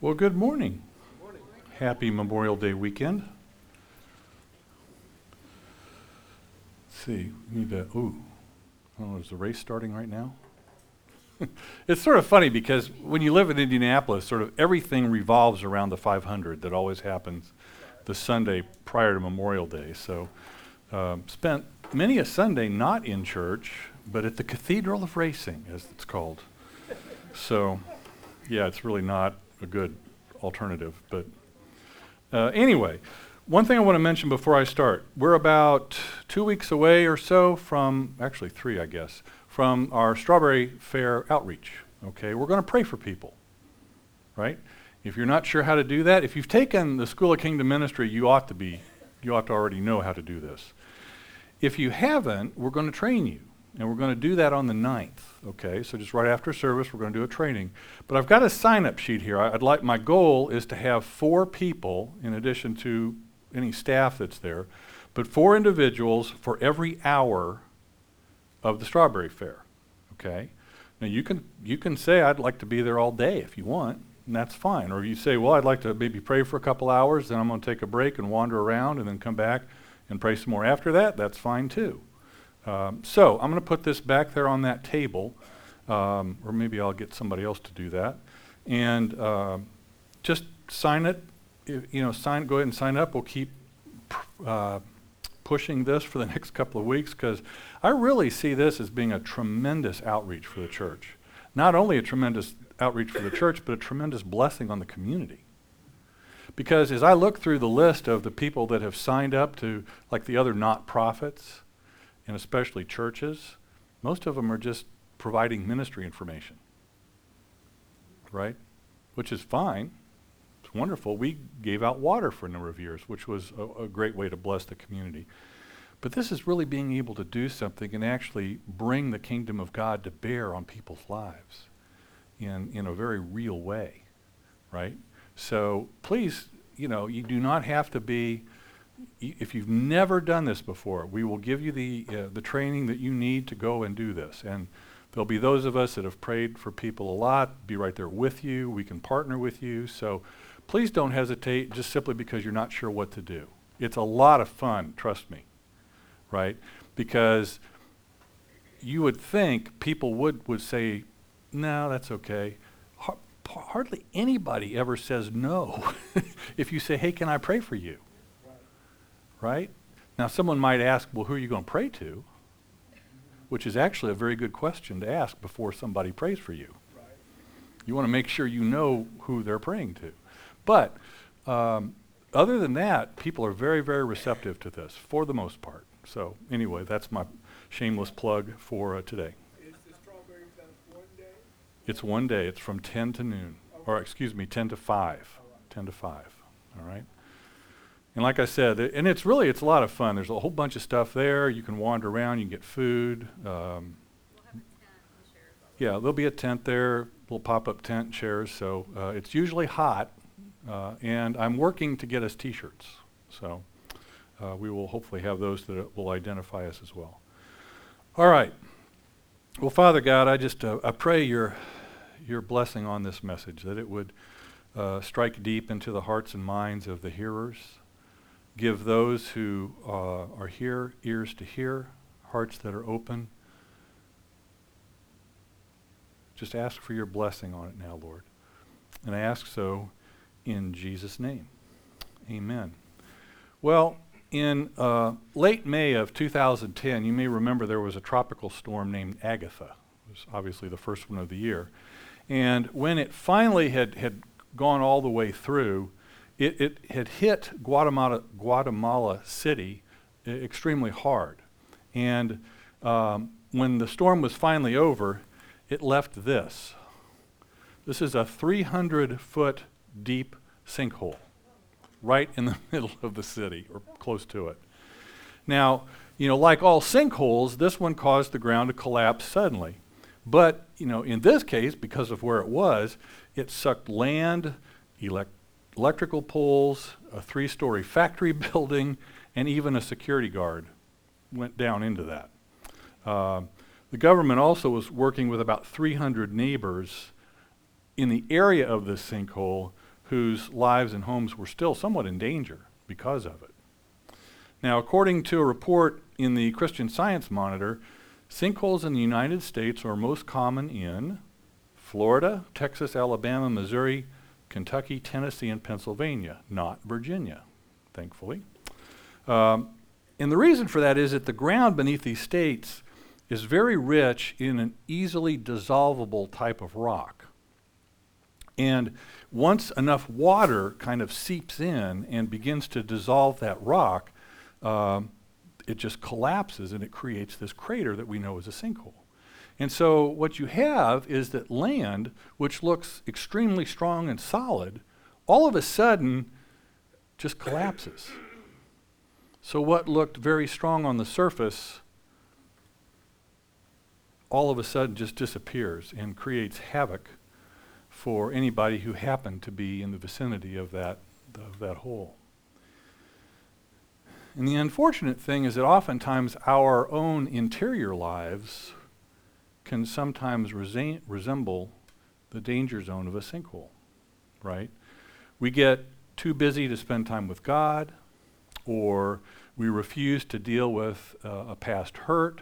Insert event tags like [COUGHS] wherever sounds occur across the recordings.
Well, good morning. Happy Memorial Day weekend. Let's see, we need to, ooh, is the race starting right now? [LAUGHS] it's sort of funny because when you live in Indianapolis, sort of everything revolves around the 500 that always happens the Sunday prior to Memorial Day. So, um, spent many a Sunday not in church, but at the Cathedral of Racing, as it's called. So, yeah, it's really not a good alternative. But uh, anyway, one thing I want to mention before I start we're about two weeks away or so from, actually, three, I guess, from our Strawberry Fair outreach. Okay, we're going to pray for people, right? If you're not sure how to do that, if you've taken the School of Kingdom Ministry, you ought to be, you ought to already know how to do this. If you haven't, we're going to train you. And we're going to do that on the 9th. Okay, so just right after service, we're going to do a training. But I've got a sign up sheet here. I'd like, my goal is to have four people, in addition to any staff that's there, but four individuals for every hour of the strawberry fair. Okay? Now you can you can say I'd like to be there all day if you want, and that's fine. Or you say, well, I'd like to maybe pray for a couple hours, then I'm going to take a break and wander around, and then come back and pray some more after that. That's fine too. Um, so I'm going to put this back there on that table, um, or maybe I'll get somebody else to do that, and uh, just sign it. You know, sign. Go ahead and sign up. We'll keep uh, pushing this for the [LAUGHS] next couple of weeks because I really see this as being a tremendous outreach for the church. Not only a tremendous outreach for the church, but a tremendous blessing on the community. Because as I look through the list of the people that have signed up to, like the other not profits, and especially churches, most of them are just providing ministry information. Right? Which is fine. It's wonderful. We gave out water for a number of years, which was a, a great way to bless the community. But this is really being able to do something and actually bring the kingdom of God to bear on people's lives in, in a very real way, right? So please, you know, you do not have to be if you've never done this before, we will give you the, uh, the training that you need to go and do this. And there'll be those of us that have prayed for people a lot, be right there with you. We can partner with you. So please don't hesitate just simply because you're not sure what to do. It's a lot of fun, trust me, right? Because you would think people would, would say, no, that's okay. hardly anybody ever says no [LAUGHS] if you say, hey, can I pray for you? Right? Now, someone might ask, well, who are you going to pray to? Which is actually a very good question to ask before somebody prays for you. Right. You want to make sure you know who they're praying to. But um, other than that, people are very, very receptive to this for the most part. So, anyway, that's my shameless plug for uh, today. Is the strawberry fest one day? It's one day. It's from 10 to noon. Okay. Or, excuse me, 10 to 5. Right. 10 to 5. All right? And like I said, and it's really it's a lot of fun. There's a whole bunch of stuff there. You can wander around. You can get food. Um, yeah, there'll be a tent there, little pop-up tent chairs. So uh, it's usually hot, uh, and I'm working to get us T-shirts. So uh, we will hopefully have those that will identify us as well. All right. Well, Father God, I just uh, I pray your your blessing on this message that it would uh, strike deep into the hearts and minds of the hearers. Give those who uh, are here ears to hear, hearts that are open. Just ask for your blessing on it now, Lord. And I ask so in Jesus' name. Amen. Well, in uh, late May of 2010, you may remember there was a tropical storm named Agatha. It was obviously the first one of the year. And when it finally had, had gone all the way through, it, it had hit Guatemala, Guatemala City extremely hard. And um, when the storm was finally over, it left this. This is a 300 foot deep sinkhole right in the [LAUGHS] middle of the city or close to it. Now, you know, like all sinkholes, this one caused the ground to collapse suddenly. But, you know, in this case, because of where it was, it sucked land, elect- electrical poles, a three story factory [LAUGHS] building, and even a security guard went down into that. Uh, the government also was working with about 300 neighbors in the area of this sinkhole whose lives and homes were still somewhat in danger because of it. Now, according to a report in the Christian Science Monitor, sinkholes in the United States are most common in Florida, Texas, Alabama, Missouri, Kentucky, Tennessee, and Pennsylvania, not Virginia, thankfully. Um, and the reason for that is that the ground beneath these states is very rich in an easily dissolvable type of rock. And once enough water kind of seeps in and begins to dissolve that rock, um, it just collapses and it creates this crater that we know as a sinkhole. And so what you have is that land, which looks extremely strong and solid, all of a sudden just collapses. So what looked very strong on the surface all of a sudden just disappears and creates havoc for anybody who happened to be in the vicinity of that, of that hole. And the unfortunate thing is that oftentimes our own interior lives can sometimes rese- resemble the danger zone of a sinkhole, right? We get too busy to spend time with God, or we refuse to deal with uh, a past hurt,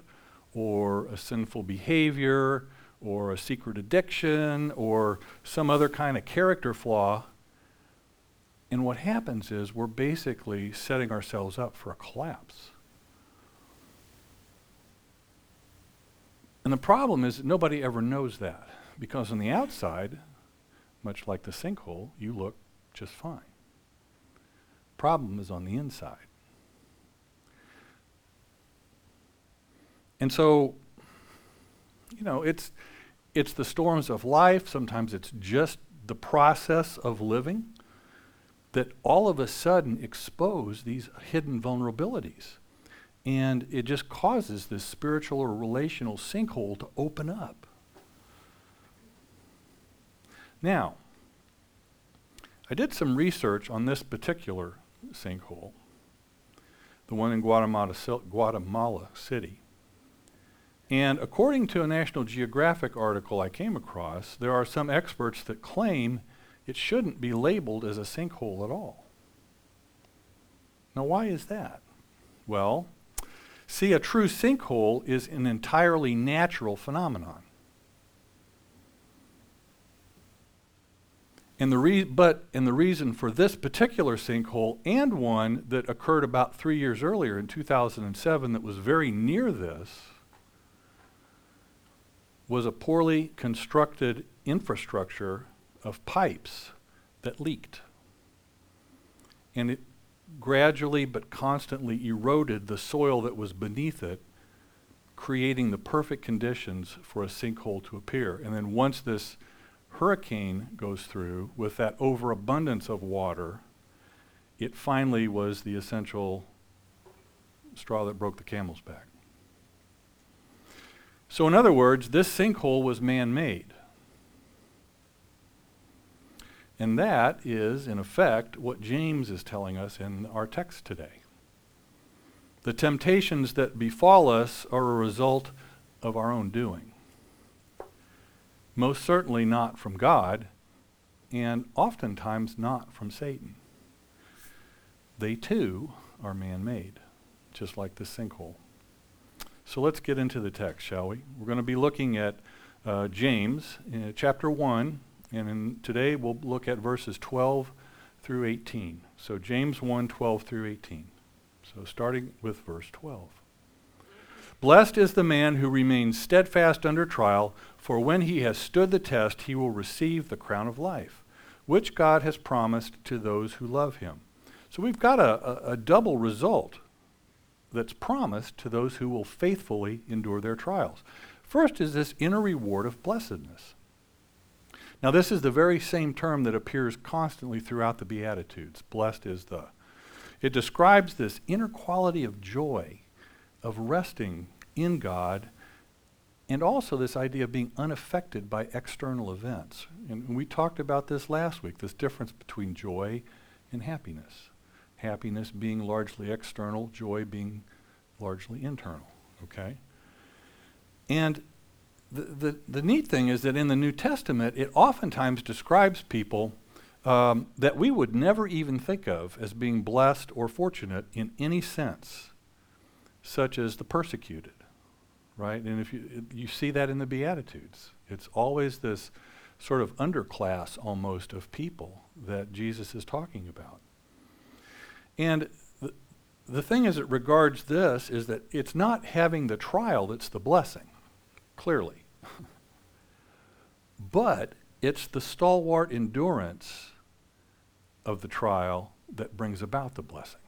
or a sinful behavior, or a secret addiction, or some other kind of character flaw. And what happens is we're basically setting ourselves up for a collapse. And the problem is nobody ever knows that because on the outside, much like the sinkhole, you look just fine. Problem is on the inside. And so, you know, it's it's the storms of life, sometimes it's just the process of living that all of a sudden expose these hidden vulnerabilities. And it just causes this spiritual or relational sinkhole to open up. Now, I did some research on this particular sinkhole, the one in Guatemala, Guatemala City. And according to a National Geographic article I came across, there are some experts that claim it shouldn't be labeled as a sinkhole at all. Now, why is that? Well, see, a true sinkhole is an entirely natural phenomenon. And the re- but and the reason for this particular sinkhole and one that occurred about three years earlier in 2007 that was very near this was a poorly constructed infrastructure of pipes that leaked. And it gradually but constantly eroded the soil that was beneath it, creating the perfect conditions for a sinkhole to appear. And then once this hurricane goes through with that overabundance of water, it finally was the essential straw that broke the camel's back. So, in other words, this sinkhole was man made. And that is, in effect, what James is telling us in our text today. The temptations that befall us are a result of our own doing. Most certainly not from God, and oftentimes not from Satan. They too are man made, just like the sinkhole. So let's get into the text, shall we? We're going to be looking at uh, James uh, chapter 1, and in, today we'll look at verses 12 through 18. So James 1 12 through 18. So starting with verse 12. Blessed is the man who remains steadfast under trial, for when he has stood the test, he will receive the crown of life, which God has promised to those who love him. So we've got a, a, a double result that's promised to those who will faithfully endure their trials. First is this inner reward of blessedness. Now, this is the very same term that appears constantly throughout the Beatitudes. Blessed is the. It describes this inner quality of joy, of resting in God, and also this idea of being unaffected by external events. And we talked about this last week this difference between joy and happiness happiness being largely external, joy being largely internal. Okay? And the, the, neat thing is that in the New Testament, it oftentimes describes people um, that we would never even think of as being blessed or fortunate in any sense, such as the persecuted, right? And if you, you see that in the Beatitudes, it's always this sort of underclass almost of people that Jesus is talking about. And the, the thing as it regards this is that it's not having the trial that's the blessing, clearly. [LAUGHS] but it's the stalwart endurance of the trial that brings about the blessing.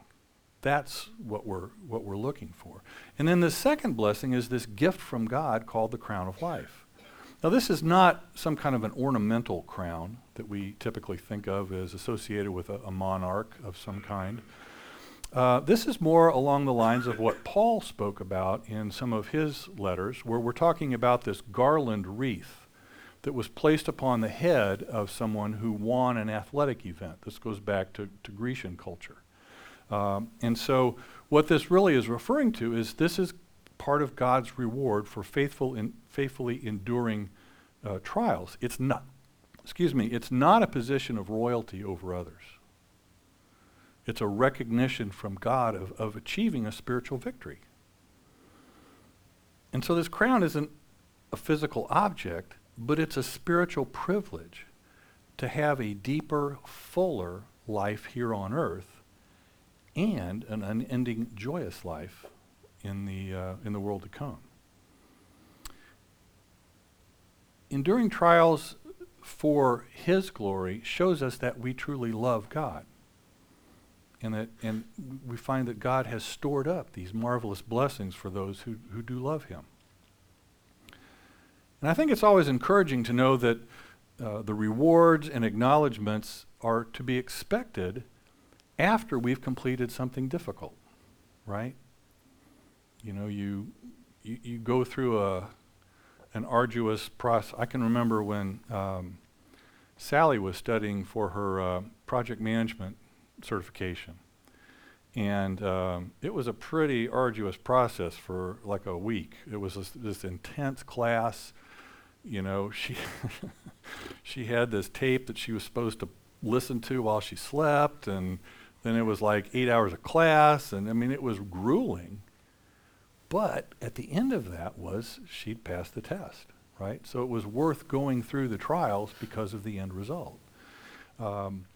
That's what we're, what we're looking for. And then the second blessing is this gift from God called the crown of life. Now, this is not some kind of an ornamental crown that we typically think of as associated with a, a monarch of some kind. Uh, this is more along the lines of what Paul spoke about in some of his letters, where we're talking about this garland wreath that was placed upon the head of someone who won an athletic event. This goes back to, to Grecian culture. Um, and so, what this really is referring to is this is part of God's reward for faithful in, faithfully enduring uh, trials. It's not, excuse me, it's not a position of royalty over others. It's a recognition from God of, of achieving a spiritual victory. And so this crown isn't a physical object, but it's a spiritual privilege to have a deeper, fuller life here on earth and an unending, joyous life in the, uh, in the world to come. Enduring trials for His glory shows us that we truly love God. And, that, and we find that God has stored up these marvelous blessings for those who, who do love Him. And I think it's always encouraging to know that uh, the rewards and acknowledgments are to be expected after we've completed something difficult, right? You know, you, you, you go through a, an arduous process. I can remember when um, Sally was studying for her uh, project management certification. And um, it was a pretty arduous process for like a week. It was this, this intense class. You know, [LAUGHS] she she had this tape that she was supposed to listen to while she slept, and then it was like eight hours of class, and I mean, it was grueling. But at the end of that was she'd passed the test, right? So it was worth going through the trials because of the end result. Um,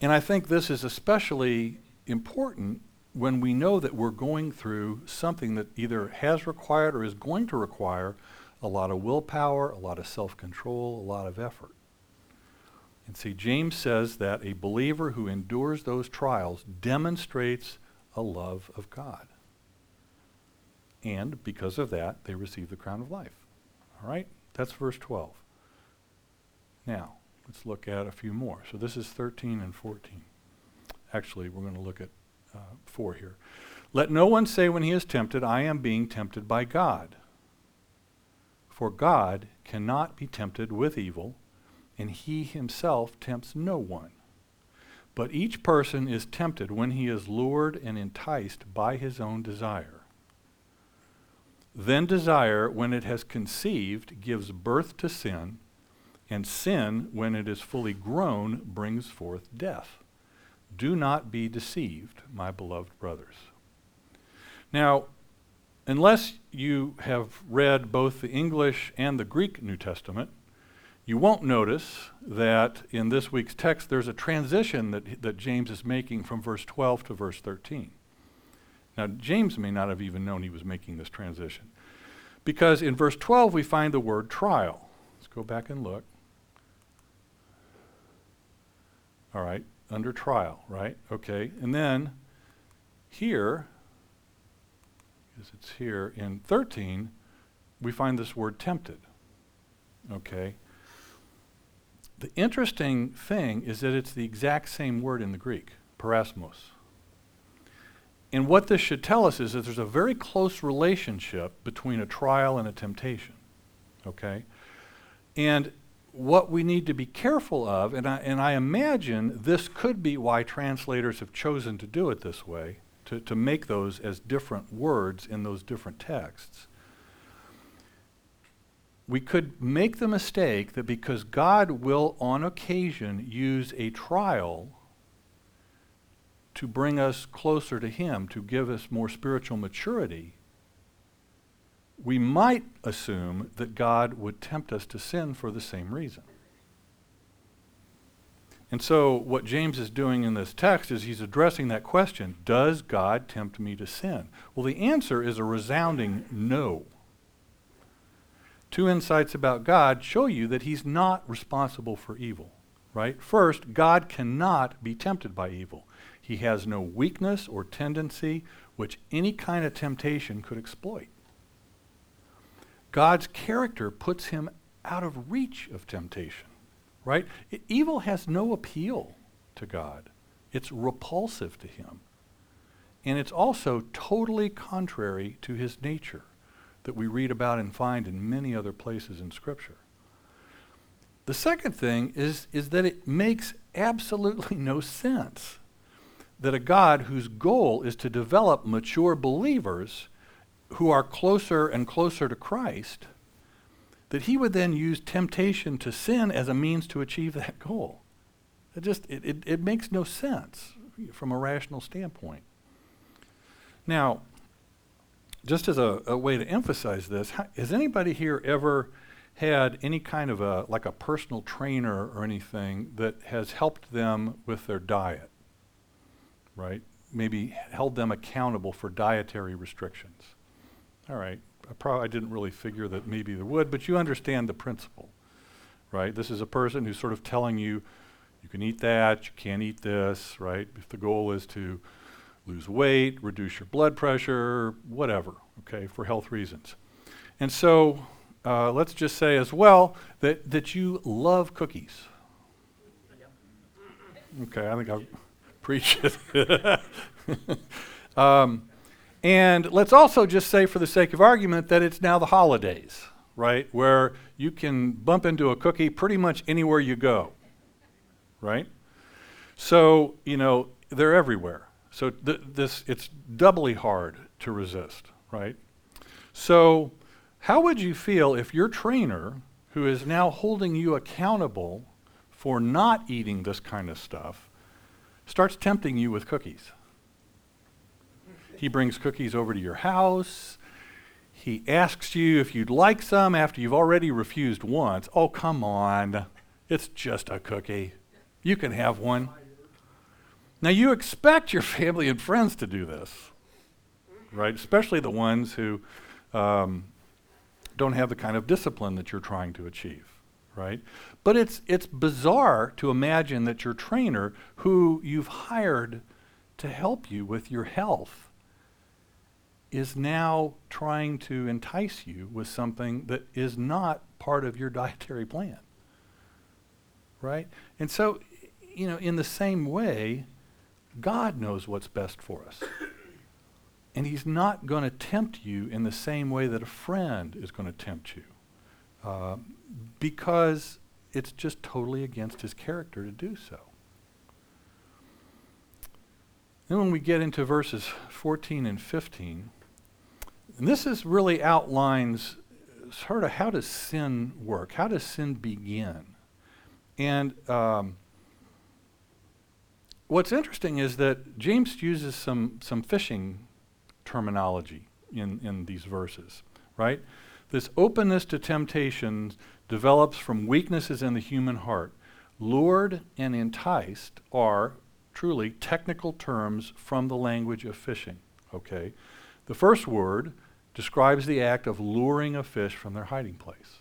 and I think this is especially important when we know that we're going through something that either has required or is going to require a lot of willpower, a lot of self control, a lot of effort. And see, James says that a believer who endures those trials demonstrates a love of God and because of that, they receive the crown of life. All right? That's verse 12. Now, let's look at a few more. So this is 13 and 14. Actually, we're going to look at uh, 4 here. Let no one say when he is tempted, I am being tempted by God. For God cannot be tempted with evil, and he himself tempts no one. But each person is tempted when he is lured and enticed by his own desire. Then desire, when it has conceived, gives birth to sin, and sin, when it is fully grown, brings forth death. Do not be deceived, my beloved brothers. Now, unless you have read both the English and the Greek New Testament, you won't notice that in this week's text there's a transition that, that James is making from verse 12 to verse 13. Now, James may not have even known he was making this transition. Because in verse 12, we find the word trial. Let's go back and look. All right, under trial, right? Okay, and then here, because it's here in 13, we find this word tempted. Okay? The interesting thing is that it's the exact same word in the Greek, peirasmos. And what this should tell us is that there's a very close relationship between a trial and a temptation. Okay? And what we need to be careful of, and I, and I imagine this could be why translators have chosen to do it this way, to, to make those as different words in those different texts. we could make the mistake that because God will, on occasion, use a trial to bring us closer to Him, to give us more spiritual maturity, we might assume that God would tempt us to sin for the same reason. And so, what James is doing in this text is he's addressing that question Does God tempt me to sin? Well, the answer is a resounding no. Two insights about God show you that he's not responsible for evil, right? First, God cannot be tempted by evil. He has no weakness or tendency which any kind of temptation could exploit. God's character puts him out of reach of temptation right? evil has no appeal to God, it's repulsive to him. And it's also totally contrary to his nature that we read about and find in many other places in Scripture. The second thing is, is that it makes absolutely [LAUGHS] no sense that a God whose goal is to develop mature believers who are closer and closer to Christ that he would then use temptation to sin as a means to achieve that [LAUGHS] goal. It just it, it, it makes no sense from a rational standpoint. Now, just as a, a way to emphasize this, has anybody here ever had any kind of a like a personal trainer or anything that has helped them with their diet? Right? Maybe held them accountable for dietary restrictions. All right. I probably didn't really figure that maybe there would, but you understand the principle, right? This is a person who's sort of telling you, you can eat that, you can't eat this, right? If the goal is to lose weight, reduce your blood pressure, whatever, okay, for health reasons. And so uh, let's just say as well that, that you love cookies. Okay, I think I'll [LAUGHS] preach it. [LAUGHS] um, and let's also just say, for the sake of argument, that it's now the holidays, right? Where you can bump into a cookie pretty much anywhere you go, right? So, you know, they're everywhere. So th- this, it's doubly hard to resist, right? So, how would you feel if your trainer, who is now holding you accountable for not eating this kind of stuff, starts tempting you with cookies? He brings cookies over to your house. He asks you if you'd like some after you've already refused once. Oh, come on. It's just a cookie. You can have one. Now, you expect your [LAUGHS] family and friends to do this, right? Especially the ones who um, don't have the kind of discipline that you're trying to achieve, right? But it's, it's bizarre to imagine that your trainer, who you've hired to help you with your health, is now trying to entice you with something that is not part of your dietary plan. Right? And so, you know, in the same way, God knows what's best for us. And He's not going to tempt you in the same way that a friend is going to tempt you. Uh, because it's just totally against His character to do so. Then, when we get into verses 14 and 15, and this is really outlines sort of how does sin work? How does sin begin? And um, what's interesting is that James uses some, some fishing terminology in, in these verses, right? This openness to temptation develops from weaknesses in the human heart. Lured and enticed are truly technical terms from the language of fishing, okay? The first word describes the act of luring a fish from their hiding place.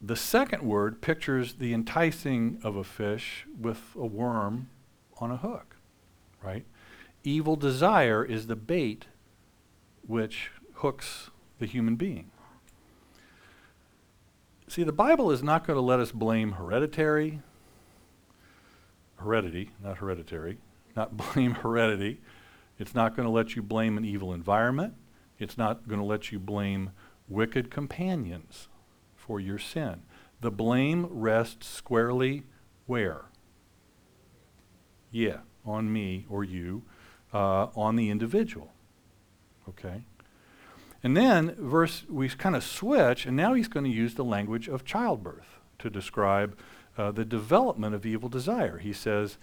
The second word pictures the enticing of a fish with a worm on a hook, right? Evil desire is the bait which hooks the human being. See, the Bible is not going to let us blame hereditary, heredity, not hereditary, not [LAUGHS] blame heredity it's not going to let you blame an evil environment. It's not going to let you blame wicked companions for your sin. The blame rests squarely where? Yeah, on me or you, uh, on the individual. Okay? And then verse we kind of switch, and now he's going to use the language of childbirth to describe uh, the development of evil desire. He says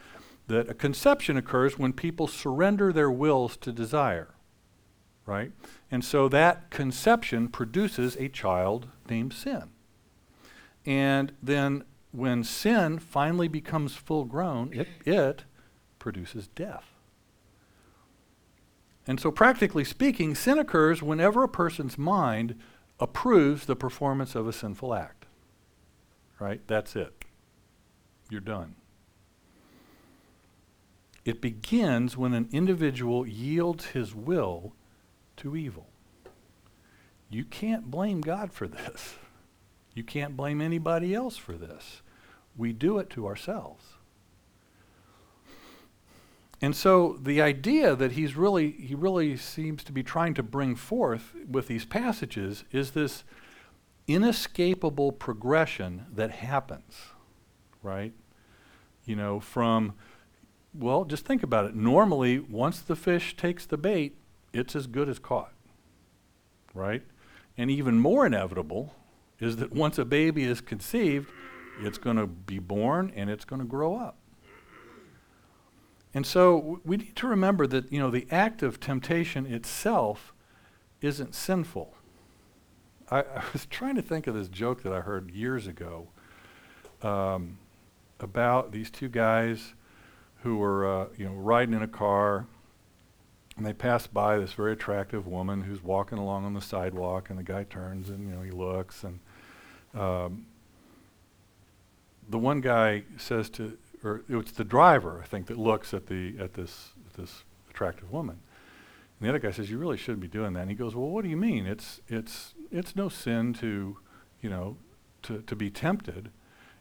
that a conception occurs when people surrender their wills to desire, right? And so that conception produces a child named sin. And then when sin finally becomes full grown, it, it produces death. And so, practically speaking, sin occurs whenever a person's mind approves the performance of a sinful act. Right? That's it. You're done. It begins when an individual yields his will to evil. You can't blame God for this. You can't blame anybody else for this. We do it to ourselves. And so the idea that he's really he really seems to be trying to bring forth with these passages is this inescapable progression that happens, right? You know, from well, just think about it. Normally, once the fish takes the bait, it's as good as caught. Right? And even more inevitable is that once a baby is conceived, it's going to be born and it's going to grow up. And so we need to remember that, you know, the act of temptation itself isn't sinful. I, [LAUGHS] I was trying to think of this joke that I heard years ago um, about these two guys who were, uh, you know, riding in a car, and they passed by this very attractive woman who's walking along on the sidewalk, and the guy turns and, you know, he looks, and um, the one guy says to or it's the driver, I think, that looks at the at this at this attractive woman. And the other guy says, "You really shouldn't be doing that." And he goes, "Well, what do you mean? It's it's it's no sin to, you know, to to be tempted."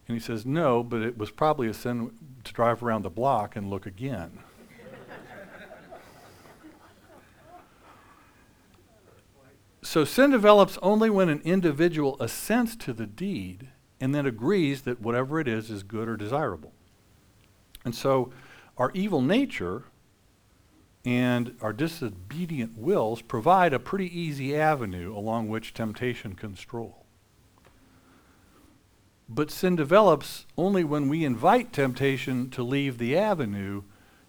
And he says, "No, but it was probably a sin to drive around the block and look again." so sin develops only when an individual assents to the deed and then agrees that whatever it is is good or desirable. And so our evil nature and our disobedient wills provide a pretty easy avenue along which temptation can stroll. But sin develops only when we invite temptation to leave the avenue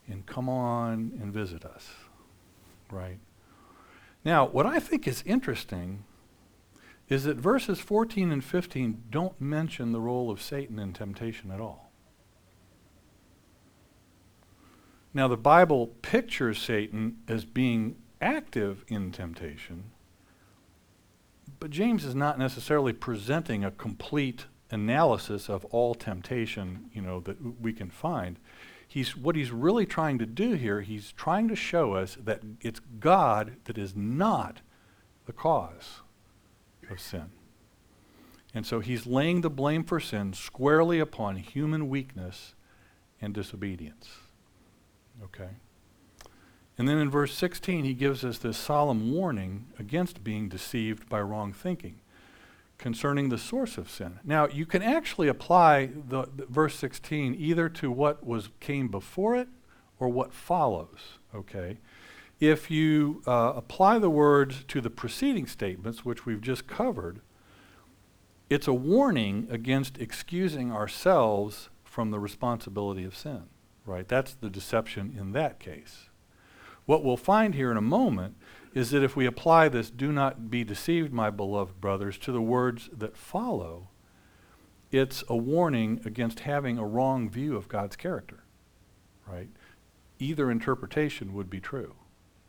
and come on and visit us. Right? Now, what I think is interesting is that verses 14 and 15 don't mention the role of Satan in temptation at all. Now, the Bible pictures Satan as being active in temptation, but James is not necessarily presenting a complete analysis of all temptation, you know, that we can find. He's, what he's really trying to do here, he's trying to show us that it's God that is not the cause of sin. And so he's laying the blame for sin squarely upon human weakness and disobedience. Okay? And then in verse 16, he gives us this solemn warning against being deceived by wrong thinking concerning the source of sin. Now, you can actually apply the, the, verse 16 either to what was came before it or what follows, okay? If you uh, apply the words to the preceding statements, which we've just covered, it's a warning against excusing ourselves from the responsibility of sin right? That's the deception in that case. What we'll find here in a moment is that if we apply this, do not be deceived, my beloved brothers, to the words that follow, it's a warning against having a wrong view of God's character, right? Either interpretation would be true.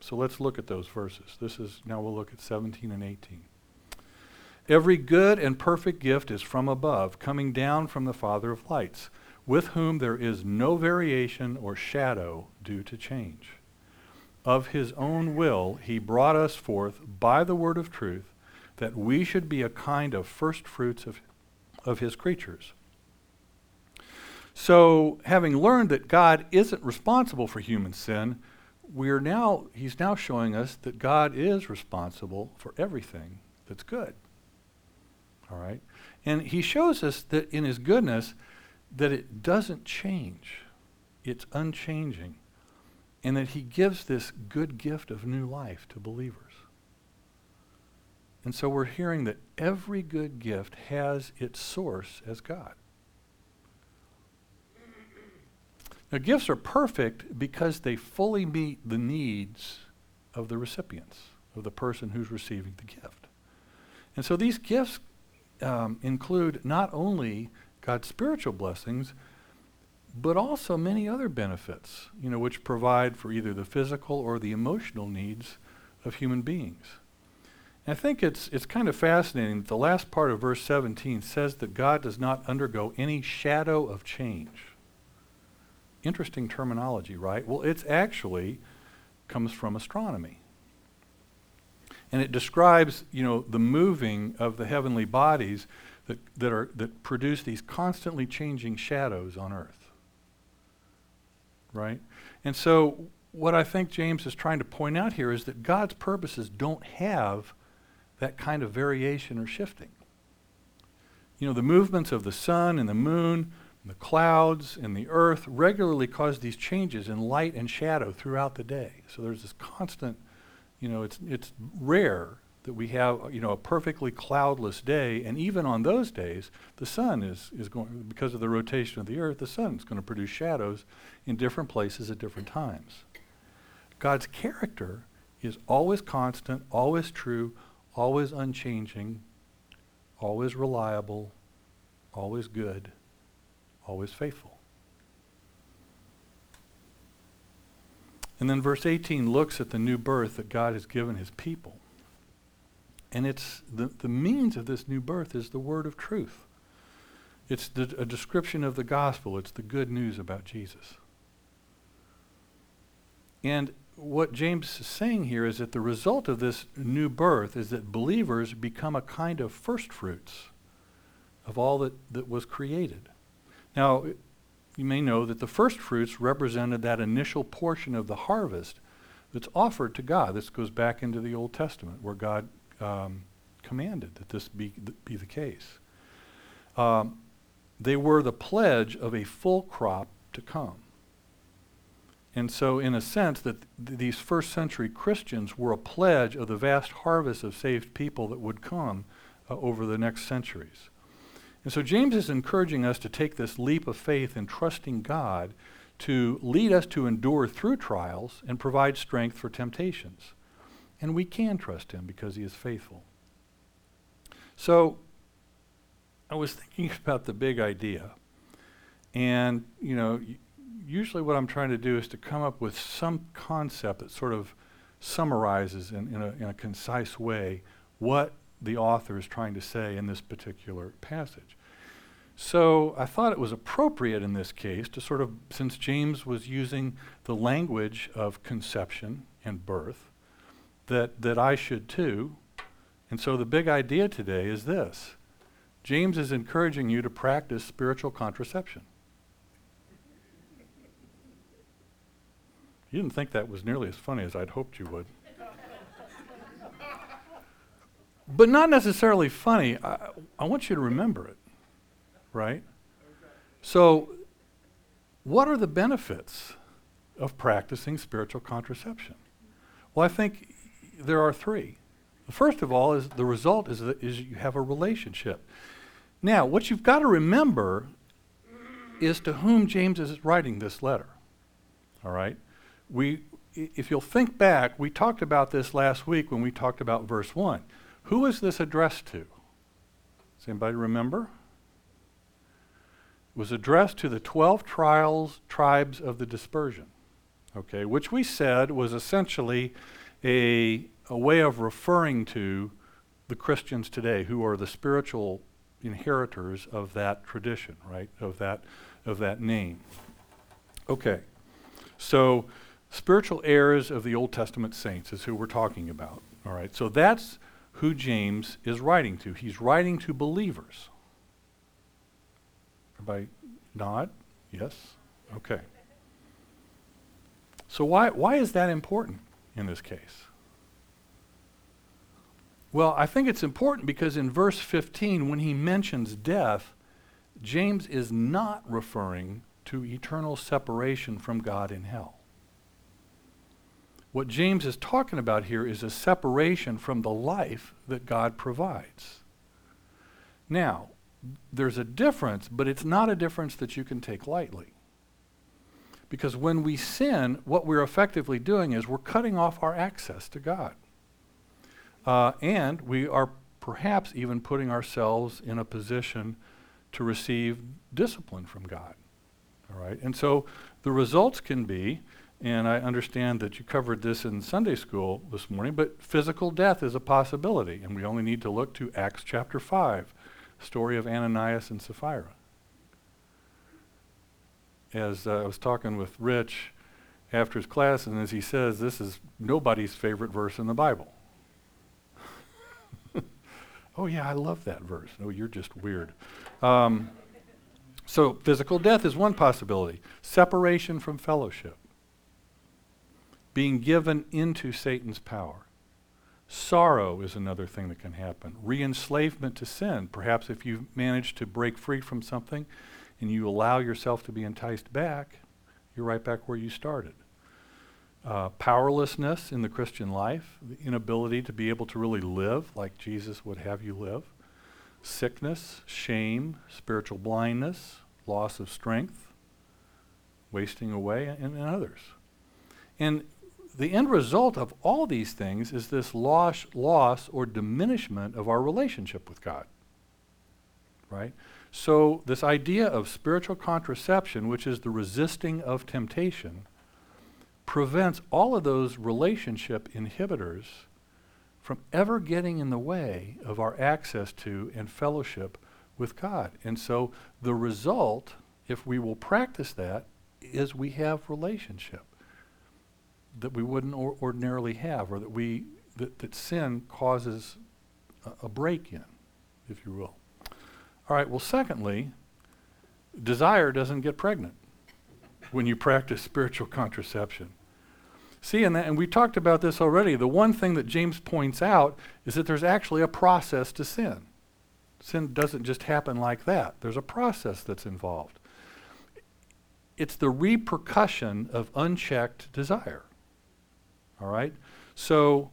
So let's look at those verses. This is, now we'll look at 17 and 18. Every good and perfect gift is from above, coming down from the Father of lights with whom there is no variation or shadow due to change. Of his own will, he brought us forth by the word of truth, that we should be a kind of first fruits of, of his creatures. So, having learned that God isn't responsible for human sin, we're now, he's now showing us that God is responsible for everything that's good. All right? And he shows us that in his goodness, that it doesn't change, it's unchanging, and that He gives this good gift of new life to believers. And so we're hearing that every good gift has its source as God. Now, gifts are perfect because they fully meet the needs of the recipients, of the person who's receiving the gift. And so these gifts um, include not only God's spiritual blessings, but also many other benefits, you know, which provide for either the physical or the emotional needs of human beings. And I think it's, it's kind of fascinating that the last part of verse 17 says that God does not undergo any shadow of change. Interesting terminology, right? Well, it's actually comes from astronomy. And it describes, you know, the moving of the heavenly bodies that, that, are, that produce these constantly changing shadows on earth. Right? And so, what I think James is trying to point out here is that God's purposes don't have that kind of variation or shifting. You know, the movements of the sun and the moon, and the clouds and the earth regularly cause these changes in light and shadow throughout the day. So there's this constant, you know, it's, it's rare that we have, you know, a perfectly cloudless day. And even on those days, the sun is, is going, because of the rotation of the earth, the sun is going to produce shadows in different places at different times. God's character is always constant, always true, always unchanging, always reliable, always good, always faithful. And then verse 18 looks at the new birth that God has given his people. And it's the, the means of this new birth is the word of truth. It's the, a description of the gospel. It's the good news about Jesus. And what James is saying here is that the result of this new birth is that believers become a kind of first fruits of all that, that was created. Now, you may know that the first fruits represented that initial portion of the harvest that's offered to God. This goes back into the Old Testament where God um, commanded that this be, th- be the case. Um, they were the pledge of a full crop to come. And so, in a sense, that th- these first century Christians were a pledge of the vast harvest of saved people that would come uh, over the next centuries. And so, James is encouraging us to take this leap of faith in trusting God to lead us to endure through trials and provide strength for temptations. And we can trust him because he is faithful. So, I was thinking [LAUGHS] about the big idea. And, you know, usually what I'm trying to do is to come up with some concept that sort of summarizes in, in, a, in a concise way what the author is trying to say in this particular passage. So I thought it was appropriate in this case to sort of, since James was using the language of conception and birth, that, that I should too. And so the big idea today is this James is encouraging you to practice spiritual contraception. You didn't think that was nearly as funny as I'd hoped you would. but not necessarily funny. I, I want you to remember it, right? So, what are the benefits of practicing spiritual contraception? Well, I think there are three. First of all is the result is that is you have a relationship. Now, what you've got to remember is to whom James is writing this letter. All right? we, if you'll think back, we talked about this last week when we talked about verse 1. Who is this addressed to? Does anybody remember? It was addressed to the 12 trials, tribes of the dispersion, okay, which we said was essentially a, a way of referring to the Christians today who are the spiritual inheritors of that tradition, right, of that, of that name. Okay, so spiritual heirs of the Old Testament saints is who we're talking about. All right, so that's who James is writing to. He's writing to believers. Everybody nod? Yes? Okay. So, why, why is that important in this case? Well, I think it's important because in verse 15, when he mentions death, James is not referring to eternal separation from God in hell. What James is talking about here is a separation from the life that God provides. Now, there's a difference, but it's not a difference that you can take lightly. Because when we sin, what we're effectively doing is we're cutting off our access to God. Uh, and we are perhaps even putting ourselves in a position to receive discipline from God. All right? And so the results can be, and I understand that you covered this in Sunday school this morning, but physical death is a possibility. And we only need to look to Acts chapter 5, story of Ananias and Sapphira as uh, I was talking with Rich after his class, and as he says, this is nobody's favorite verse in the Bible. [LAUGHS] oh, yeah, I love that verse. No, you're just weird. Um, so, physical death is one possibility, separation from fellowship, being given into Satan's power. Sorrow is another thing that can happen. Re enslavement to sin. Perhaps if you've managed to break free from something, and you allow yourself to be enticed back, you're right back where you started. Uh, powerlessness in the Christian life, the inability to be able to really live like Jesus would have you live, sickness, shame, spiritual blindness, loss of strength, wasting away, and, and others. And the end result of all these things is this loss, loss or diminishment of our relationship with God. Right? So, this idea of spiritual contraception, which is the resisting of temptation, prevents all of those relationship inhibitors from ever getting in the way of our access to and fellowship with God. And so, the result, if we will practice that, is we have relationship that we wouldn't or ordinarily have, or that we that, that sin causes a, a break in, if you will. All right, well, secondly, desire doesn't get pregnant when you practice spiritual contraception. See, and, that, and we talked about this already. The one thing that James points out is that there's actually a process to sin. Sin doesn't just happen like that, there's a process that's involved. It's the repercussion of unchecked desire. All right? So,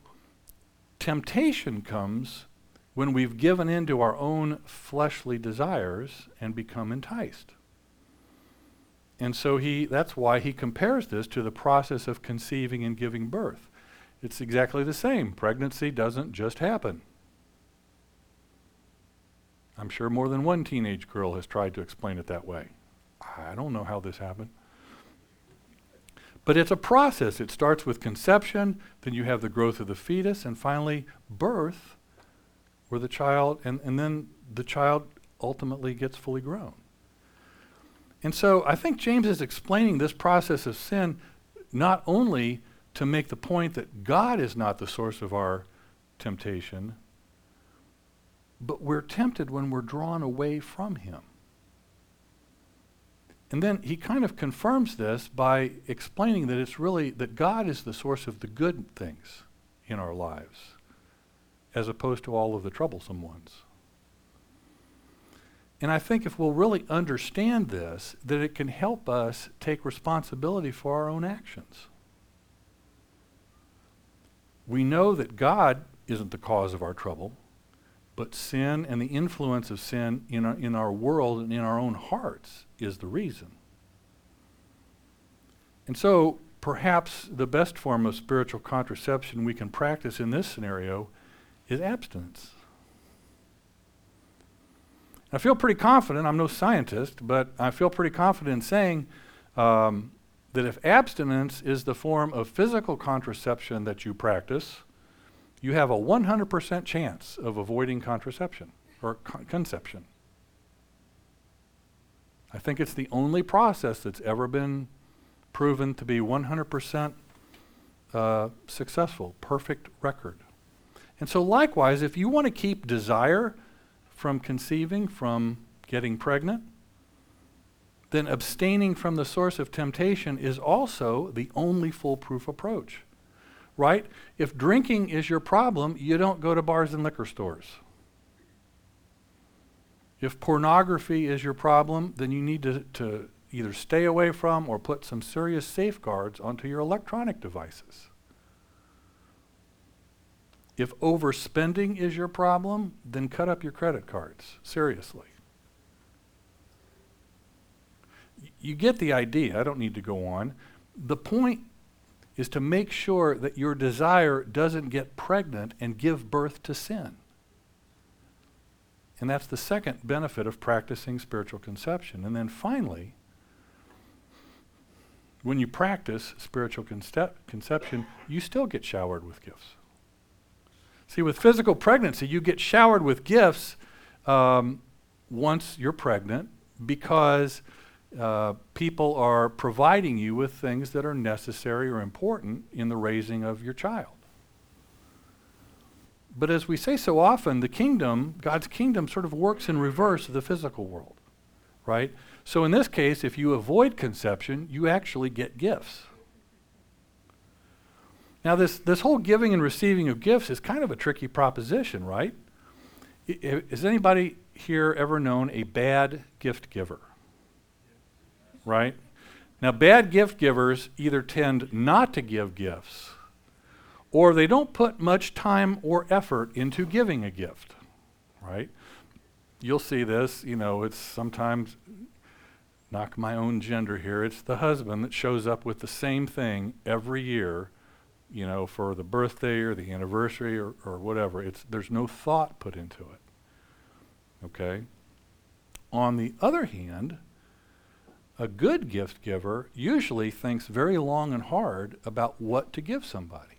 temptation comes when we've given in to our own fleshly desires and become enticed. And so he that's why he compares this to the process of conceiving and giving birth. It's exactly the same. Pregnancy doesn't just happen. I'm sure more than one teenage girl has tried to explain it that way. I don't know how this happened. But it's a process. It starts with conception, then you have the growth of the fetus, and finally birth where the child, and, and then the child ultimately gets fully grown. And so I think James is explaining this process of sin not only to make the point that God is not the source of our temptation, but we're tempted when we're drawn away from Him. And then he kind of confirms this by explaining that it's really that God is the source of the good things in our lives as opposed to all of the troublesome ones. And I think if we'll really understand this, that it can help us take responsibility for our own actions. We know that God isn't the cause of our trouble, but sin and the influence of sin in our, in our world and in our own hearts is the reason. And so, perhaps the best form of spiritual contraception we can practice in this scenario is abstinence. I feel pretty confident, I'm no scientist, but I feel pretty confident in saying um, that if abstinence is the form of physical contraception that you practice, you have a 100% chance of avoiding contraception or con- conception. I think it's the only process that's ever been proven to be 100% uh, successful, perfect record. And so, likewise, if you want to keep desire from conceiving, from getting pregnant, then abstaining from the source of temptation is also the only foolproof approach. Right? If drinking is your problem, you don't go to bars and liquor stores. If pornography is your problem, then you need to, to either stay away from or put some serious safeguards onto your electronic devices. If overspending is your problem, then cut up your credit cards. Seriously. You get the idea. I don't need to go on. The point is to make sure that your desire doesn't get pregnant and give birth to sin. And that's the second benefit of practicing spiritual conception. And then finally, when you practice spiritual concep- conception, you still get showered with gifts. See, with physical pregnancy, you get showered with gifts um, once you're pregnant because uh, people are providing you with things that are necessary or important in the raising of your child. But as we say so often, the kingdom, God's kingdom, sort of works in reverse of the physical world, right? So in this case, if you avoid conception, you actually get gifts. Now, this, this whole giving and receiving of gifts is kind of a tricky proposition, right? I- Has anybody here ever known a bad gift giver? Right? Now, bad gift givers either tend not to give gifts or they don't put much time or effort into giving a gift, right? You'll see this, you know, it's sometimes, knock my own gender here, it's the husband that shows up with the same thing every year, you know, for the birthday or the anniversary or, or whatever. It's, there's no thought put into it, okay? On the other hand, a good gift giver usually thinks very long and hard about what to give somebody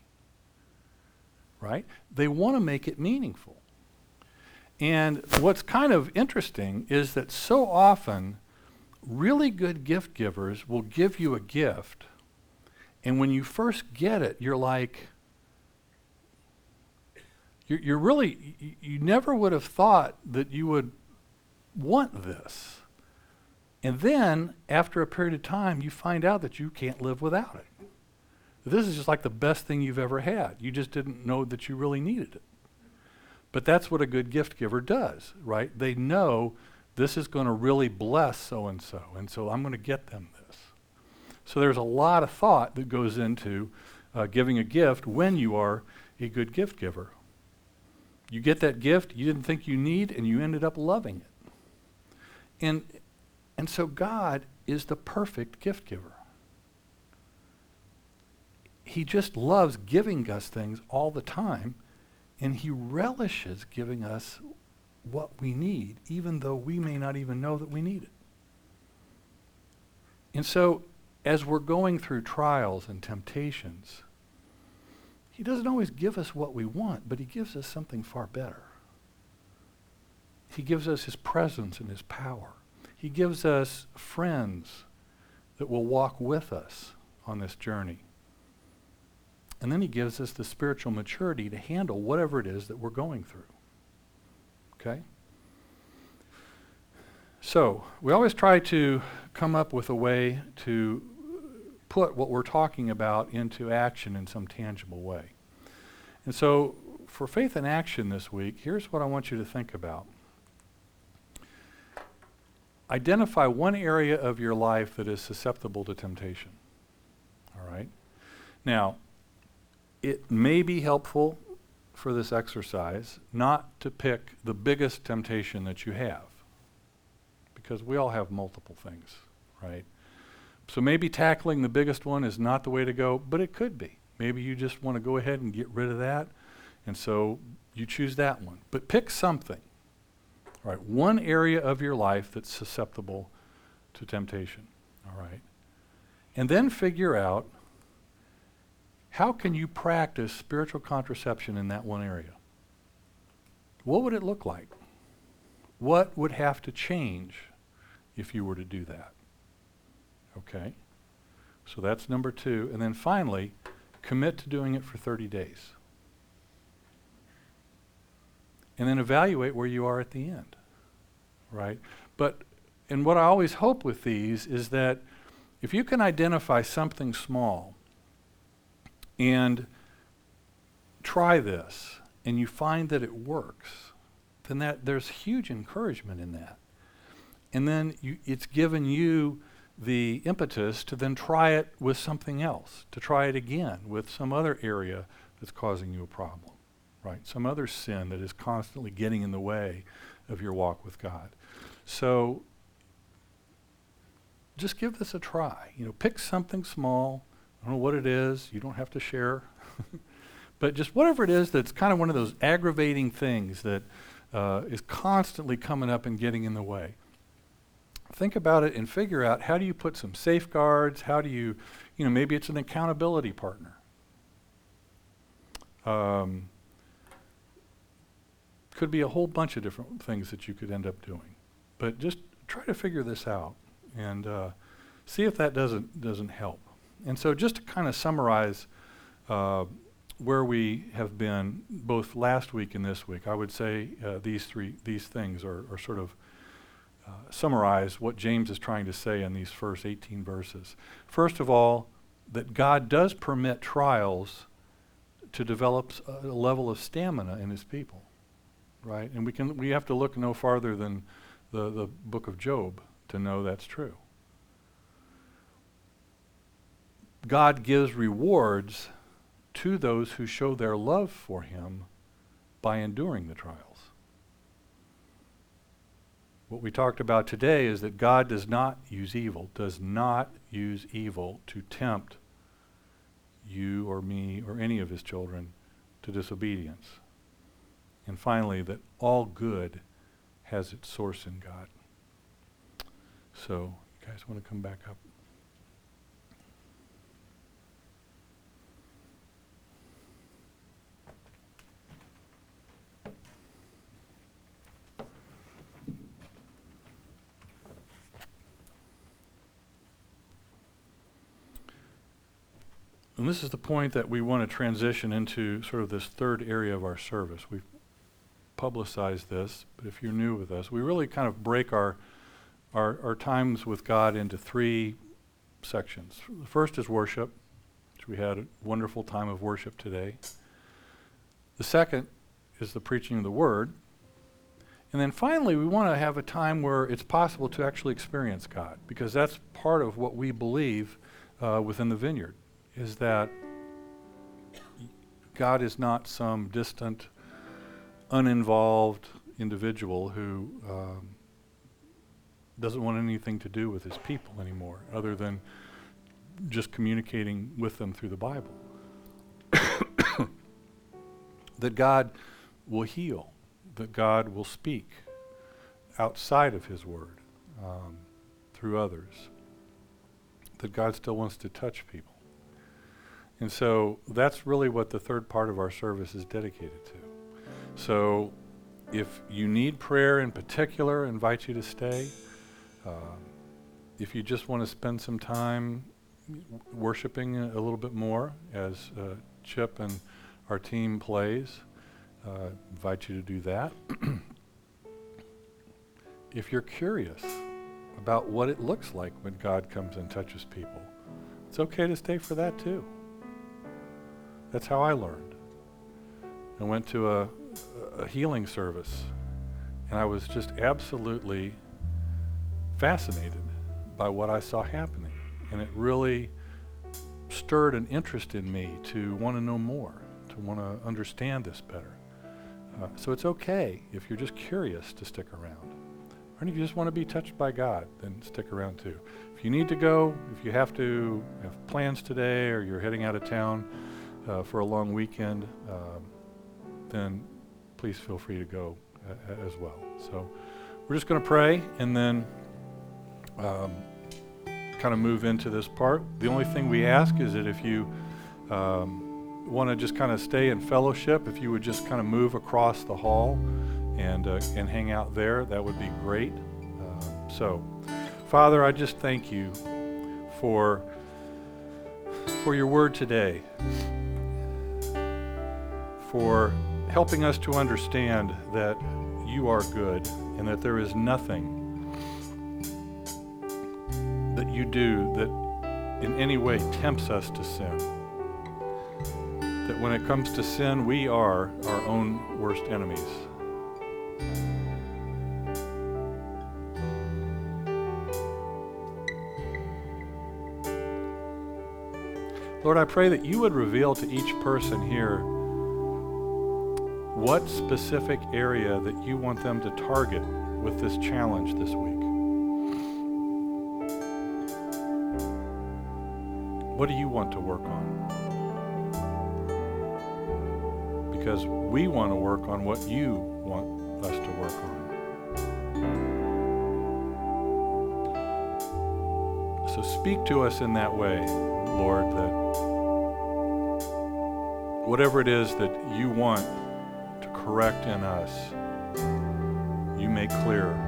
right? They want to make it meaningful. And what's kind of interesting is that so often, really good gift givers will give you a gift, and when you first get it, you're like, you're, you're really, you, never would have thought that you would want this. And then, after a period of time, you find out that you can't live without it. This is just like the best thing you've ever had. You just didn't know that you really needed it. But that's what a good gift giver does, right? They know this is going to really bless so and so, and so I'm going to get them this. So there's a lot of thought that goes into uh, giving a gift when you are a good gift giver. You get that gift you didn't think you need, and you ended up loving it. And, and so God is the perfect gift giver he just loves giving us things all the time, and he relishes giving us what we need, even though we may not even know that we need it. And so, as we're going through trials and temptations, he doesn't always give us what we want, but he gives us something far better. He gives us his presence and his power. He gives us friends that will walk with us on this journey. And then he gives us the spiritual maturity to handle whatever it is that we're going through. Okay? So, we always try to come up with a way to put what we're talking about into action in some tangible way. And so, for faith in action this week, here's what I want you to think about. Identify one area of your life that is susceptible to temptation. All right? Now, it may be helpful for this exercise not to pick the biggest temptation that you have, because we all have multiple things, right? So maybe tackling the biggest one is not the way to go, but it could be. Maybe you just want to go ahead and get rid of that, and so you choose that one. But pick something, all right? One area of your life that's susceptible to temptation, all right? And then figure out how can you practice spiritual contraception in that one area? What would it look like? What would have to change if you were to do that? Okay? So that's number two. And then finally, commit to doing it for 30 days. And then evaluate where you are at the end. Right? But, and what I always hope with these is that if you can identify something small and try this and you find that it works, then that there's huge encouragement in that. And then you, it's given you the impetus to then try it with something else, to try it again with some other area that's causing you a problem. right? Some other sin that is constantly getting in the way of your walk with God. So just give this a try. You know, pick something small. I don't know what it is. You don't have to share. [LAUGHS] but just whatever it is that's kind of one of those aggravating things that uh, is constantly coming up and getting in the way. Think about it and figure out how do you put some safeguards? How do you, you know, maybe it's an accountability partner. Um, could be a whole bunch of different things that you could end up doing. But just try to figure this out and uh, see if that doesn't doesn't help. And so, just to kind of summarize uh, where we have been both last week and this week, I would say uh, these three these things are, are sort of uh, summarize what James is trying to say in these first 18 verses. First of all, that God does permit trials to develop a level of stamina in His people, right? And we can we have to look no farther than the the book of Job to know that's true. God gives rewards to those who show their love for Him by enduring the trials. What we talked about today is that God does not use evil, does not use evil to tempt you or me or any of His children to disobedience. And finally, that all good has its source in God. So, you guys want to come back up? And this is the point that we want to transition into sort of this third area of our service. We've publicized this, but if you're new with us, we really kind of break our our, our times with God into three sections. The first is worship, which we had a wonderful time of worship today. The second is the preaching of the word. And then finally, we want to have a time where it's possible to actually experience God, because that's part of what we believe uh, within the vineyard, is that God is not some distant, uninvolved individual who um, doesn't want anything to do with his people anymore, other than just communicating with them through the Bible. [COUGHS] that God will heal, that God will speak outside of his word um, through others, that God still wants to touch people. And so that's really what the third part of our service is dedicated to. So if you need prayer in particular, I invite you to stay. Um, if you just want to spend some time worshiping a little bit more as uh, Chip and our team plays, uh, invite you to do that. [CLEARS THROAT] if you're curious about what it looks like when God comes and touches people, it's okay to stay for that too. That's how I learned. I went to a, a healing service and I was just absolutely fascinated by what I saw happening. And it really stirred an interest in me to want to know more, to want to understand this better. Uh, so it's okay if you're just curious to stick around. Or if you just want to be touched by God, then stick around too. If you need to go, if you have to have plans today or you're heading out of town uh, for a long weekend, um, then please feel free to go uh, as well. So we're just going to pray and then um, kind of move into this part. The only thing we ask is that if you um, want to just kind of stay in fellowship, if you would just kind of move across the hall and uh, and hang out there, that would be great. Um, so, Father, I just thank you for for your word today, for helping us to understand that you are good and that there is nothing that you do that in any way tempts us to sin. That when it comes to sin, we are our own worst enemies. Lord, I pray that you would reveal to each person here what specific area that you want them to target with this challenge this week. What do you want to work on? Because we want to work on what you want us to work on. So speak to us in that way, Lord, that whatever it is that you want correct in us, you make clear.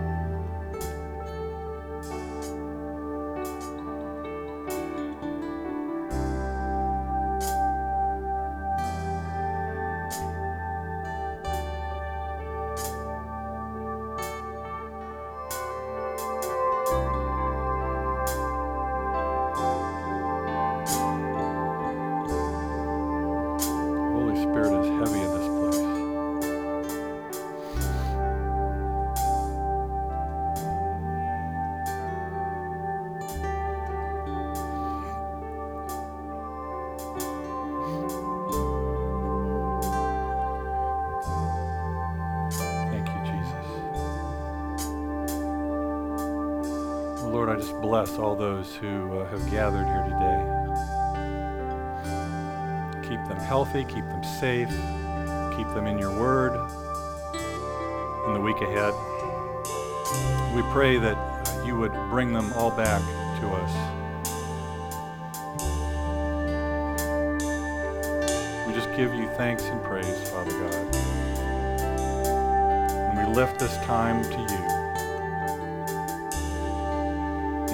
Bless all those who uh, have gathered here today. Keep them healthy, keep them safe, keep them in your word in the week ahead. We pray that you would bring them all back to us. We just give you thanks and praise, Father God. And we lift this time to you.